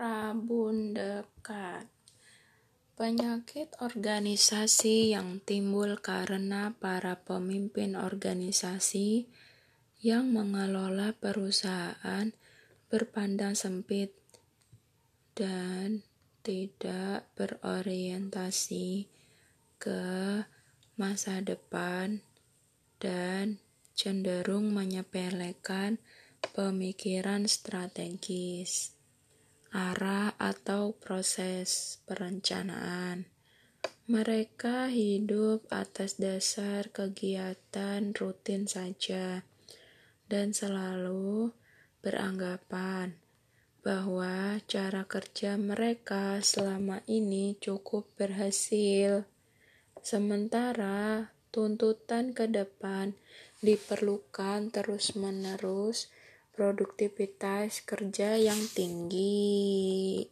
Rabun dekat Penyakit organisasi yang timbul karena para pemimpin organisasi yang mengelola perusahaan berpandang sempit dan tidak berorientasi ke masa depan dan cenderung menyepelekan pemikiran strategis arah atau proses perencanaan. Mereka hidup atas dasar kegiatan rutin saja dan selalu beranggapan bahwa cara kerja mereka selama ini cukup berhasil. Sementara tuntutan ke depan diperlukan terus-menerus produktivitas kerja yang tinggi.